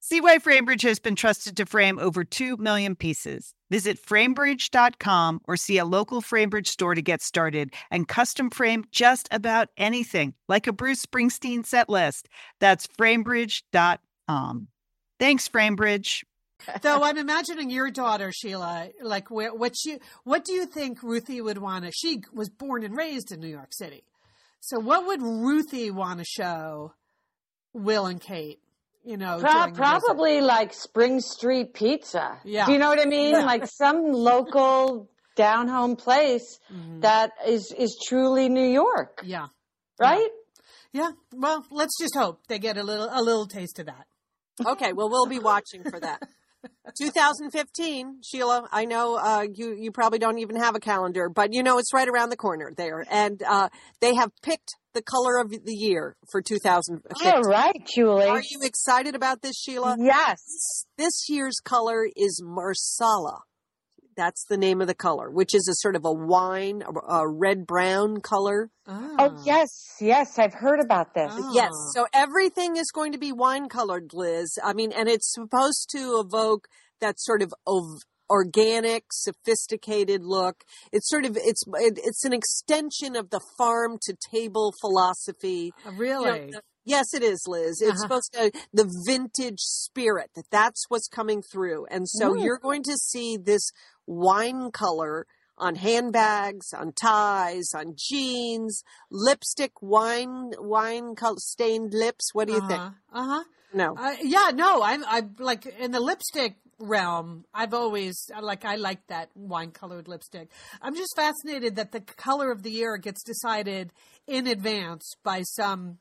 See why FrameBridge has been trusted to frame over 2 million pieces. Visit framebridge.com or see a local FrameBridge store to get started and custom frame just about anything, like a Bruce Springsteen set list. That's framebridge.com. Thanks, FrameBridge. Though I'm imagining your daughter Sheila, like where, what you, what do you think Ruthie would want to? She was born and raised in New York City, so what would Ruthie want to show Will and Kate? You know, Pro- during the visit? probably like Spring Street Pizza. Yeah. Do you know what I mean? Like some local down home place Mhm. that is is truly New York, Yeah, right? yeah. Well, let's just hope they get a little a little taste of that. Okay, well, we'll be watching for that. 2015, Sheila. I know uh, you you probably don't even have a calendar, but you know it's right around the corner there, and uh, they have picked the color of the year for 2015. All right, Julie. Are you excited about this, Sheila? yes. This year's color is Marsala. That's the name of the color, which is a sort of a wine, a, a red brown color. Ah. Oh yes, yes, I've heard about this. Oh. Yes. So everything is going to be wine colored, Liz. I mean, and it's supposed to evoke that sort of ov- organic, sophisticated look. It's sort of it's it, it's an extension of the farm to table philosophy. Uh, You know, really? Yes, it is, Liz. It's Uh-huh. supposed to the vintage spirit that that's what's coming through, and so Mm. you're going to see this wine color on handbags, on ties, on jeans, lipstick, wine, wine color, stained lips. What do you think? Uh huh. No, Uh, yeah, no, I'm, I'm like in the lipstick realm. I've always like I like that wine colored lipstick. I'm just fascinated that the color of the year gets decided in advance by some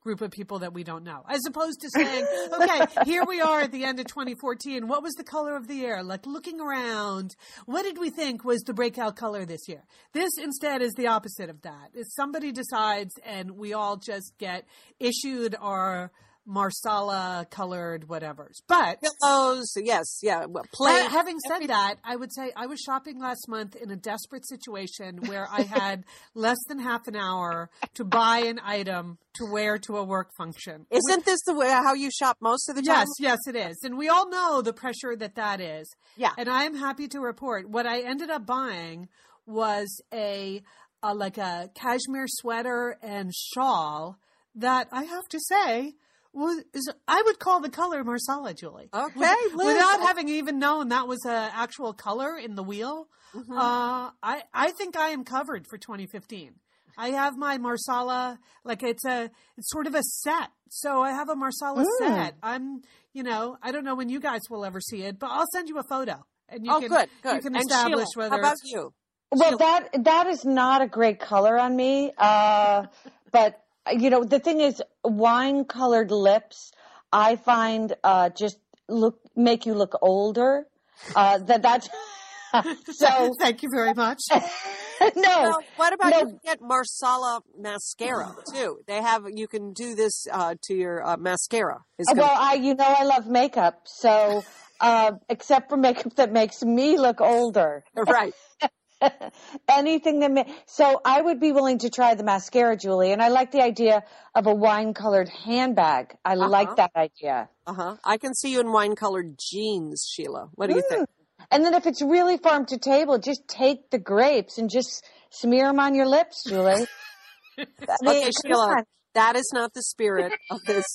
group of people that we don't know, as opposed to saying, *laughs* okay, here we are at the end of 2014. What was the color of the year? Like looking around, what did we think was the breakout color this year? This instead is the opposite of that. Is somebody decides and we all just get issued our marsala colored whatevers. But pillows. Yes, yeah. Well, ha- having said that, I would say I was shopping last month in a desperate situation where I had *laughs* less than half an hour to buy an item to wear to a work function. Isn't this the way how you shop most of the time? Yes, yes, it is. And we all know the pressure that that is. Yeah. And I am happy to report what I ended up buying was a, a like a cashmere sweater and shawl that I have to say was I would call the color marsala, Julie. Okay, With- Liz. without having even known that was an actual color in the wheel. Mm-hmm. Uh, I I think I am covered for 2015. I have my marsala like it's a it's sort of a set. So I have a marsala Mm. set. I'm you know I don't know when you guys will ever see it, but I'll send you a photo and you oh, can good, good. you can and establish Sheila, whether how about you? Well, that that is not a great color on me. Uh, *laughs* but you know, the thing is, wine colored lips, I find uh, just look make you look older. Uh, that that's *laughs* so. *laughs* Thank you very much. *laughs* no, Well, what about no. you can get Marsala mascara too? They have you can do this uh, to your uh, mascara. It's gonna- Well, I you know I love makeup, so uh, except for makeup that makes me look older. right. *laughs* anything that may, so I would be willing to try the mascara, Julie, and I like the idea of a wine colored handbag. I Uh-huh. like that idea. Uh huh. I can see you in wine colored jeans, Sheila. What do you think? And then if it's really farm to table, just take the grapes and just smear them on your lips, Julie. *laughs* I mean, Okay, Sheila, on. That is not the spirit of this. *laughs*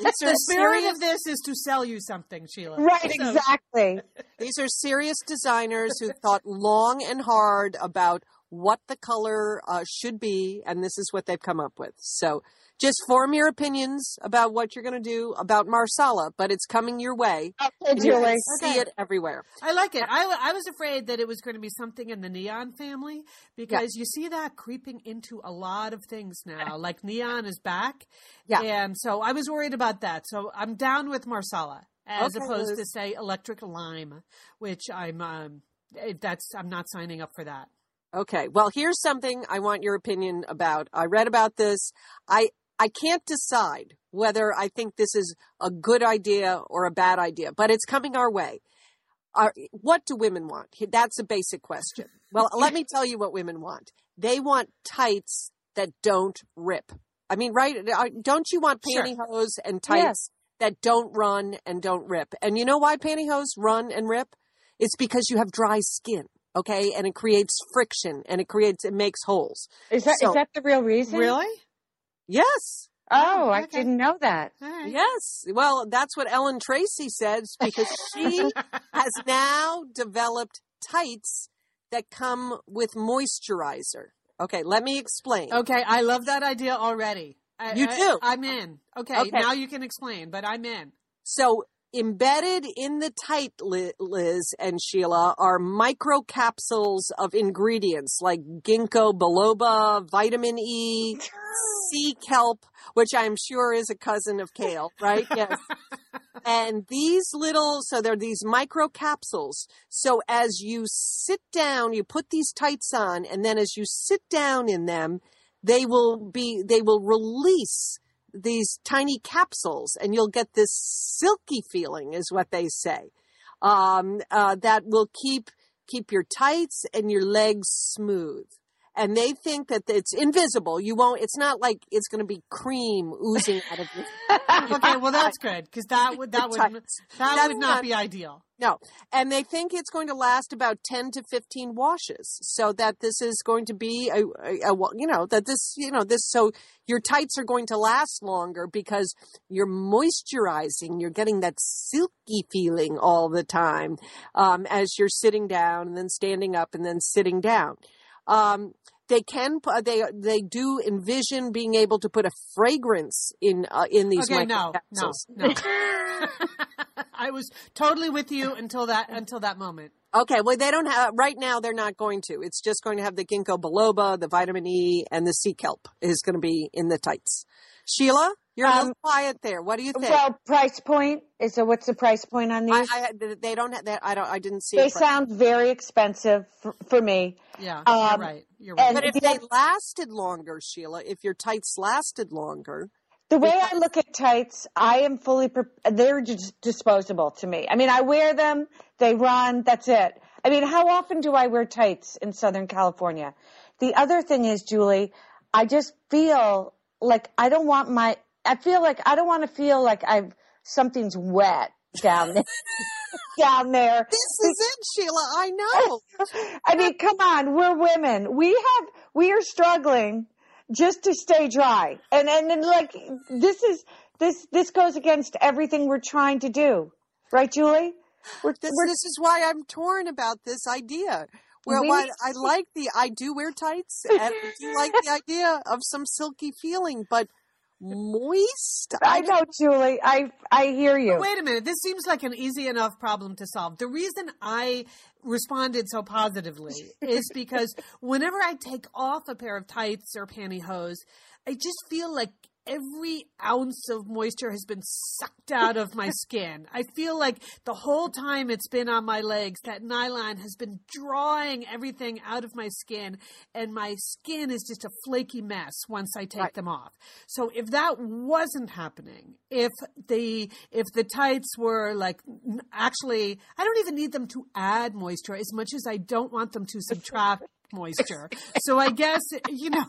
The spirit serious. of this is to sell you something, Sheila. Right, So- exactly. *laughs* These are serious designers who thought long and hard about what the color uh, should be, and this is what they've come up with. So just form your opinions about what you're going to do about Marsala, but it's coming your way. Okay, you're Julie. see Okay. it everywhere. I like it. I, I was afraid that it was going to be something in the neon family because you see that creeping into a lot of things now. Like neon is back. Yeah. And so I was worried about that. So I'm down with Marsala as Okay, opposed Liz. to say electric lime, which I'm, um, that's, I'm not signing up for that. Okay. Well, here's something I want your opinion about. I read about this. I I can't decide whether I think this is a good idea or a bad idea, but it's coming our way. Are, what do women want? That's a basic question. Well, let me tell you what women want. They want tights that don't rip. I mean, right? uh, Don't you want Sure. pantyhose and tights Yes. that don't run and don't rip? And you know why pantyhose run and rip? It's because you have dry skin. Okay, and it creates friction, and it creates it makes holes. Is that is So- that the real reason? Really? Yes, Oh, I Okay. didn't know that. All right. yes. Well, that's what Ellen Tracy says because she *laughs* has now developed tights that come with moisturizer. Okay, let me explain. Okay. I love that idea already. I, You I- do? I'm in. Okay, Okay. Now you can explain, but I'm in. So embedded in the tight, Liz and Sheila, are microcapsules of ingredients like ginkgo biloba, vitamin E, *laughs* sea kelp, which I'm sure is a cousin of kale, right? Yes. *laughs* and these little, so they're these microcapsules. So as you sit down, you put these tights on, and then as you sit down in them, they will be, they will release these tiny capsules and you'll get this silky feeling is what they say. Um, uh, that will keep keep your tights and your legs smooth and they think that it's invisible. You won't. It's not like it's going to be cream oozing out of you. *laughs* okay, well *laughs* that's good because that would that would that That's would not not- be ideal. No, and they think it's going to last about ten to fifteen washes, so that this is going to be a, a, a you know that this you know this so your tights are going to last longer because you're moisturizing. You're getting that silky feeling all the time um, as you're sitting down and then standing up and then sitting down. Um, they can they they do envision being able to put a fragrance in uh, in these Okay, no, no, microcapsules. no. *laughs* I was totally with you until that until that moment. Okay, well, they don't have right now. They're not going to. It's just going to have the ginkgo biloba, the vitamin E, and the sea kelp is going to be in the tights. Sheila, you're a Um, little quiet there. What do you think? Well, price point is so. What's the price point on these? I, they don't have that. I don't. I didn't see. they a price. sound very expensive for, for me. Yeah, Um, you're right. You're right. and- But if the they lasted longer, Sheila, if your tights lasted longer, The way I look at tights, I am fully, pre- they're just disposable to me. I mean, I wear them, they run, that's it. I mean, how often do I wear tights in Southern California? The other thing is, Julie, I just feel like I don't want my, I feel like I don't want to feel like I've, something's wet down there. *laughs* down there. this is it, Sheila. I know. *laughs* I mean, come on, we're women. We have, we are struggling just to stay dry. And, and, and like, this is, this, this goes against everything we're trying to do. Right, Julie? We're, This, we're, this is why I'm torn about this idea. Well, We what I like the I do wear tights, and I do like the idea of some silky feeling, but moist. I know, Julie. I, I hear you. Wait a minute. This seems like an easy enough problem to solve. The reason I responded so positively is because whenever I take off a pair of tights or pantyhose, I just feel like every ounce of moisture has been sucked out of my skin. I feel like the whole time it's been on my legs, that nylon has been drawing everything out of my skin, and my skin is just a flaky mess once I take Right. them off. So if that wasn't happening, if the if the tights were like actually, I don't even need them to add moisture as much as I don't want them to subtract moisture. So I guess you know,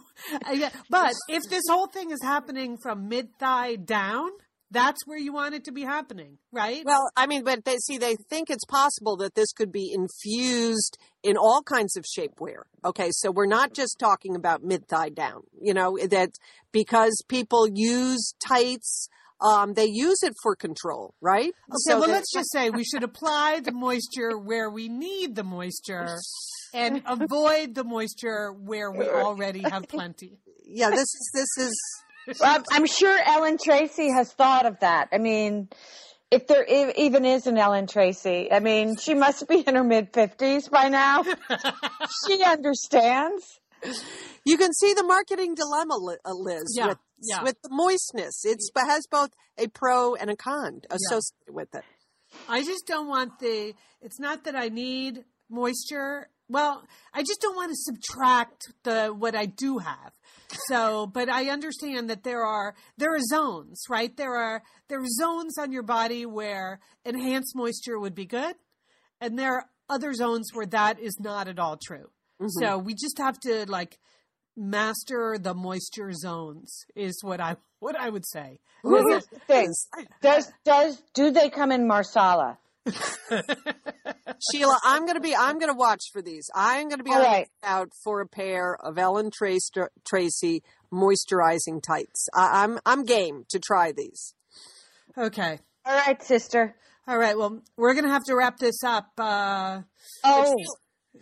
I, gue- but if this whole thing is happening from mid thigh down, that's where you want it to be happening, right? Well, I mean, but they see they think it's possible that this could be infused in all kinds of shapewear. Okay, so we're not just talking about mid thigh down. You know that because people use tights, um, they use it for control, right? Okay, well, let's just say we should apply the moisture where we need the moisture and *laughs* avoid the moisture where we already have plenty. yeah, this is this is *laughs* I'm, I'm sure Ellen Tracy has thought of that. I mean, if there e- even is an Ellen Tracy, I mean, she must be in her mid 50s by now. *laughs* she understands. You can see the marketing dilemma, uh, Liz, Yeah, with, yeah. with the moistness. It's it has both a pro and a con associated with it. I just don't want the. It's not that I need moisture. Well, I just don't want to subtract the what I do have. So, but I understand that there are there are zones, right? There are there are zones on your body where enhanced moisture would be good, and there are other zones where that is not at all true. Mm-hmm. So we just have to like master the moisture zones is what I what I would say. Well, the. *laughs* Does, does, do they come in Marsala? *laughs* Sheila, I'm gonna be I'm gonna watch for these. I'm gonna be right. lookout for a pair of Ellen Trace, Tracy moisturizing tights. I, I'm I'm game to try these. Okay. All right, sister. All right. Well, we're gonna have to wrap this up. Uh, Oh,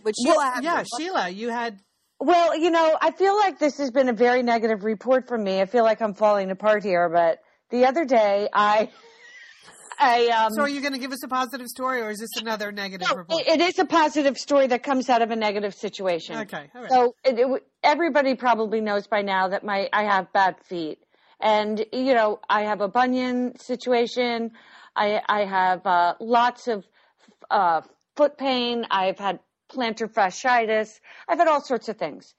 Which Sheila, had yeah. Sheila, you had. Well, you know, I feel like this has been a very negative report from me. I feel like I'm falling apart here, but the other day I, *laughs* I, um, So, are you going to give us a positive story, or is this another negative No, report? it- it is a positive story that comes out of a negative situation. Okay, right. So it, it, everybody probably knows by now that my I have bad feet, and you know I have a bunion situation. I I have uh, lots of uh, foot pain. I've had plantar fasciitis. I've had all sorts of things.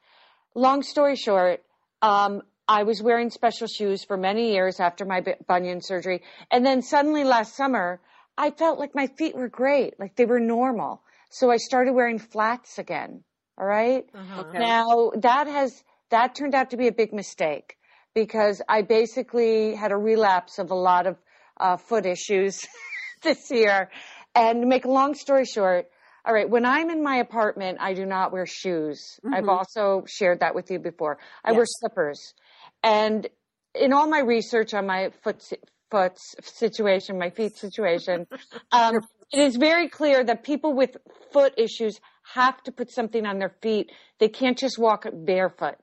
Long story short, um, I was wearing special shoes for many years after my bunion surgery, and then suddenly last summer, I felt like my feet were great, like they were normal. So I started wearing flats again. All right? Uh-huh. Okay. Now that has that turned out to be a big mistake because I basically had a relapse of a lot of uh, foot issues *laughs* this year. And to make a long story short, all right, when I'm in my apartment, I do not wear shoes. I've Mhm. also shared that with you before. I wear slippers. And in all my research on my foot foot situation, my feet situation, *laughs* um, it is very clear that people with foot issues have to put something on their feet. They can't just walk barefoot.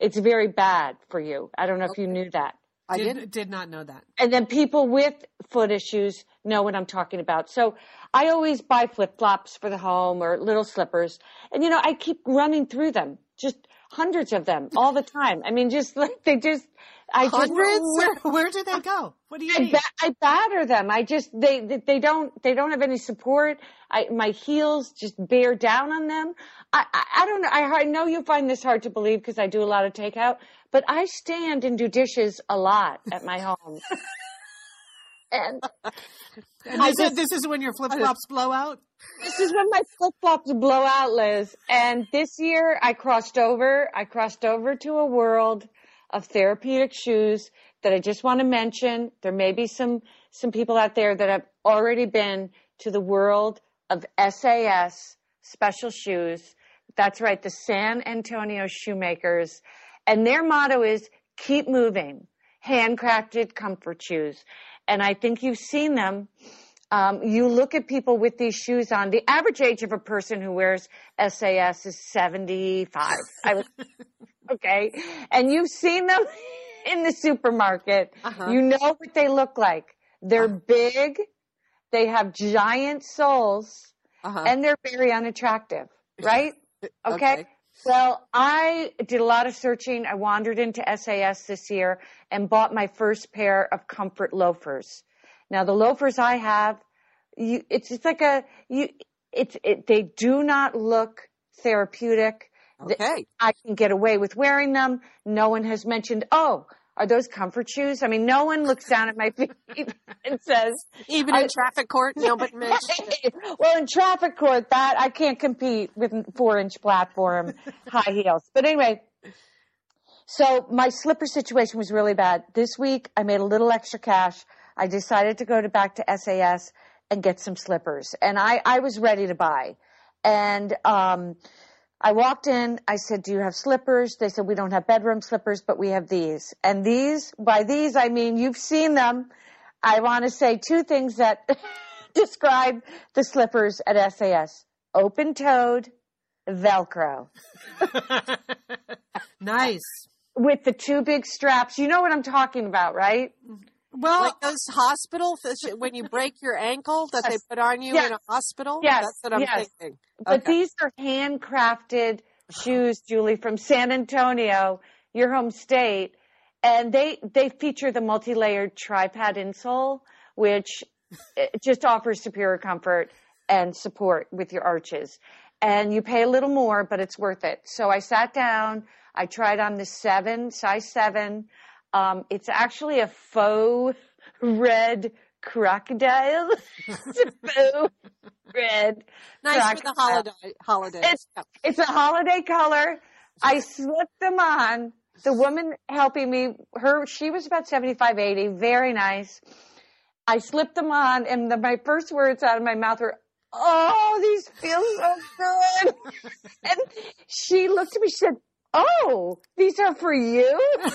It's very bad for you. I don't know if you knew that. I did, did. did not know that. And then people with foot issues know what I'm talking about. So I always buy flip flops for the home or little slippers. And you know, I keep running through them, just hundreds of them all the time. I mean, just *laughs* like they just, I just, Hundreds? *laughs* Where, where do they go? What do you I, mean? ba- I batter them. I just they they- they don't they don't have any support. I my heels just bear down on them. I I, I don't know. I, I know you find this hard to believe because I do a lot of takeout, but I stand and do dishes a lot at my home. *laughs* and *laughs* And I this, is, this is when your flip flops blow out. this is when my flip flops blow out, Liz. And this year I crossed over. I crossed over to a world of therapeutic shoes that I just want to mention. There may be some some people out there that have already been to the world of SAS special shoes. That's right, the San Antonio Shoemakers. And their motto is keep moving, handcrafted comfort shoes. And I think you've seen them um, you look at people with these shoes on. The average age of a person who wears SAS is 75. I was, *laughs* okay. And you've seen them *laughs* in the supermarket. Uh-huh. You know what they look like. They're big. They have giant soles Uh-huh. and they're very unattractive, right? *laughs* Okay. Okay. Well, I did a lot of searching. I wandered into SAS this year and bought my first pair of comfort loafers. Now, the loafers I have, you, it's just like a, you, it's, it, they do not look therapeutic. Okay. I can get away with wearing them. No one has mentioned, oh, are those comfort shoes? I mean, no one looks down at my feet *laughs* and says, Even in traffic court, nobody mentioned it. *laughs* well, in traffic court, that I can't compete with four inch platform high heels. But anyway, so my slipper situation was really bad. This week, I made a little extra cash. I decided to go to back to SAS and get some slippers, and I I was ready to buy, and um. I walked in, I said, do you have slippers? They said, we don't have bedroom slippers, but we have these. And these, by these, I mean, you've seen them. I want to say two things that *laughs* describe the slippers at SAS. Open toed, Velcro. *laughs* nice. With the two big straps. You know what I'm talking about, right? Mm-hmm. Well, Like those hospital, when you break your ankle that they put on you Yes. in a hospital? Yes. That's what I'm Yes. thinking. But these are handcrafted *sighs* shoes, Julie, from San Antonio, your home state. And they, they feature the multi-layered tripod insole, which *laughs* eh, just offers superior comfort and support with your arches. And you pay a little more, but it's worth it. So I sat down, I tried on the seven, size seven. Um, it's actually a faux red crocodile. it's *laughs* a *laughs* faux red Nice for the holiday, holidays. It's, it's a holiday color. I slipped them on. The woman helping me, her, she was about 75, 80, very nice. I slipped them on and the, my first words out of my mouth were, Oh, these feel so good. *laughs* and she looked at me, she said, Oh, these are for you? *laughs*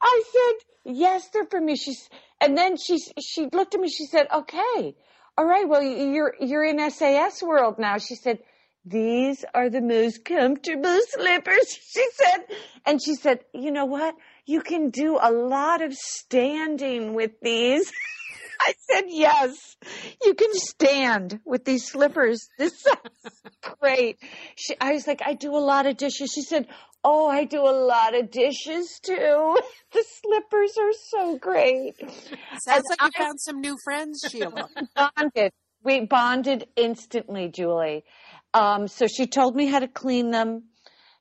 I said, yes, they're for me. She's, and then she, she looked at me, she said, okay, all right, well, you're, you're in SAS world now. She said, these are the most comfortable slippers, *laughs* she said. And she said, you know what? You can do a lot of standing with these. *laughs* I said, yes, you can stand with these slippers. This sounds great. She, I was like, I do a lot of dishes. She said, oh, I do a lot of dishes too. *laughs* The slippers are so great. Sounds and like you I- found some new friends, Sheila. *laughs* bonded. We bonded instantly, Julie. Um, so she told me how to clean them.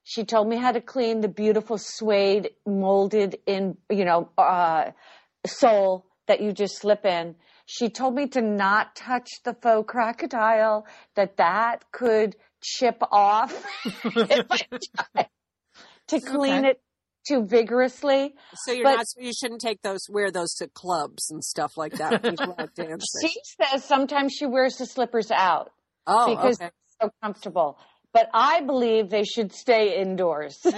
She told me how to clean the beautiful suede molded in, you know, uh, sole that you just slip in. She told me to not touch the faux crocodile, that that could chip off *laughs* if I *laughs* tried to clean Okay. it too vigorously. So you're But- not. You shouldn't take those. Wear those to clubs and stuff like that. when you go out dancing. She says sometimes she wears the slippers out oh, because okay. they're so comfortable. But I believe they should stay indoors. *laughs*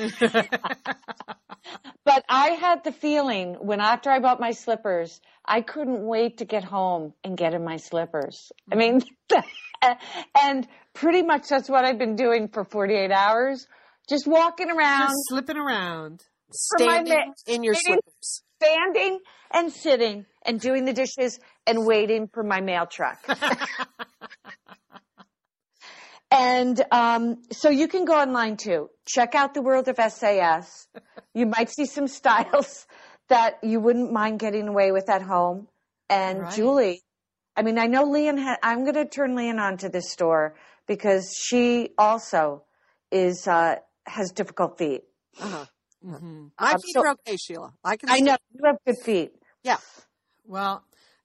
But I had the feeling when after I bought my slippers, I couldn't wait to get home and get in my slippers. I mean, *laughs* and pretty much that's what I've been doing for 48 hours. Just walking around, Just slipping around. Standing ma- in your standing- slippers. standing and sitting and doing the dishes and waiting for my mail truck. *laughs* and um, so you can go online too. Check out the world of SAS. You might see some styles *laughs* that you wouldn't mind getting away with at home. And Right. Julie, I mean, I know Leanne. Ha- I'm going to turn Leanne on to this store because she also is uh, has difficult feet. Uh-huh. hmm My Um, feet so- are okay, Sheila. I can. I know you have good feet. Yeah. Well,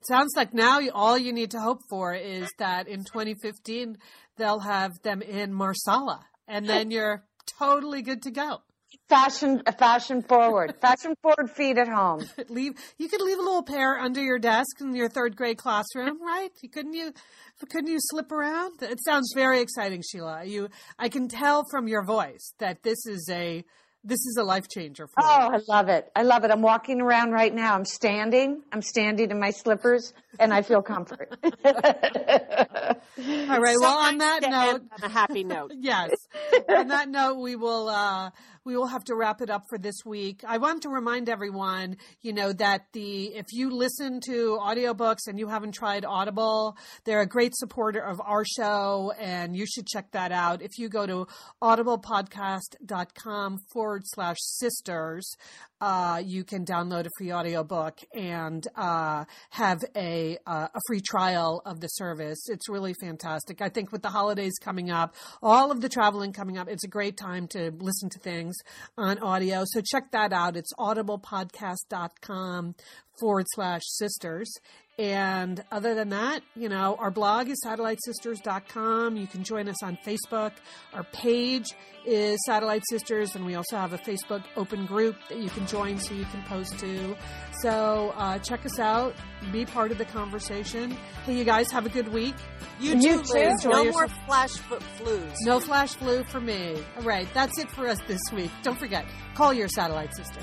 sounds like now all you need to hope for is that in 2015 they'll have them in Marsala, and then *laughs* you're totally good to go. fashion fashion forward *laughs* fashion forward feet at home *laughs* Leave you could leave a little pair under your desk in your third grade classroom, right? You couldn't you couldn't you slip around? It sounds very exciting, Sheila. You I can tell from your voice that this is a this is a life changer for me. oh you. i love it i love it i'm walking around right now i'm standing i'm standing in my slippers and i feel comfort *laughs* All right. Well, on that note, on a happy note. *laughs* yes. On that note, we will uh, we will have to wrap it up for this week. I want to remind everyone, you know, that the if you listen to audiobooks and you haven't tried Audible, they're a great supporter of our show, and you should check that out. If you go to audiblepodcast.com forward slash sisters, uh, you can download a free audiobook and uh, have a uh, a free trial of the service. It's really fantastic. I think with the holidays coming up, all of the traveling coming up, it's a great time to listen to things on audio. So check that out. It's audiblepodcast.com forward slash sisters. And other than that, you know, our blog is satellitesisters.com. You can join us on Facebook. Our page is Satellite Sisters, and we also have a Facebook open group that you can join so you can post to. So uh, check us out, be part of the conversation. Hey, you guys, have a good week. You, You too, too. No more flash flus. No flash flu for me. All right, that's it for us this week. Don't forget, call your satellite sister.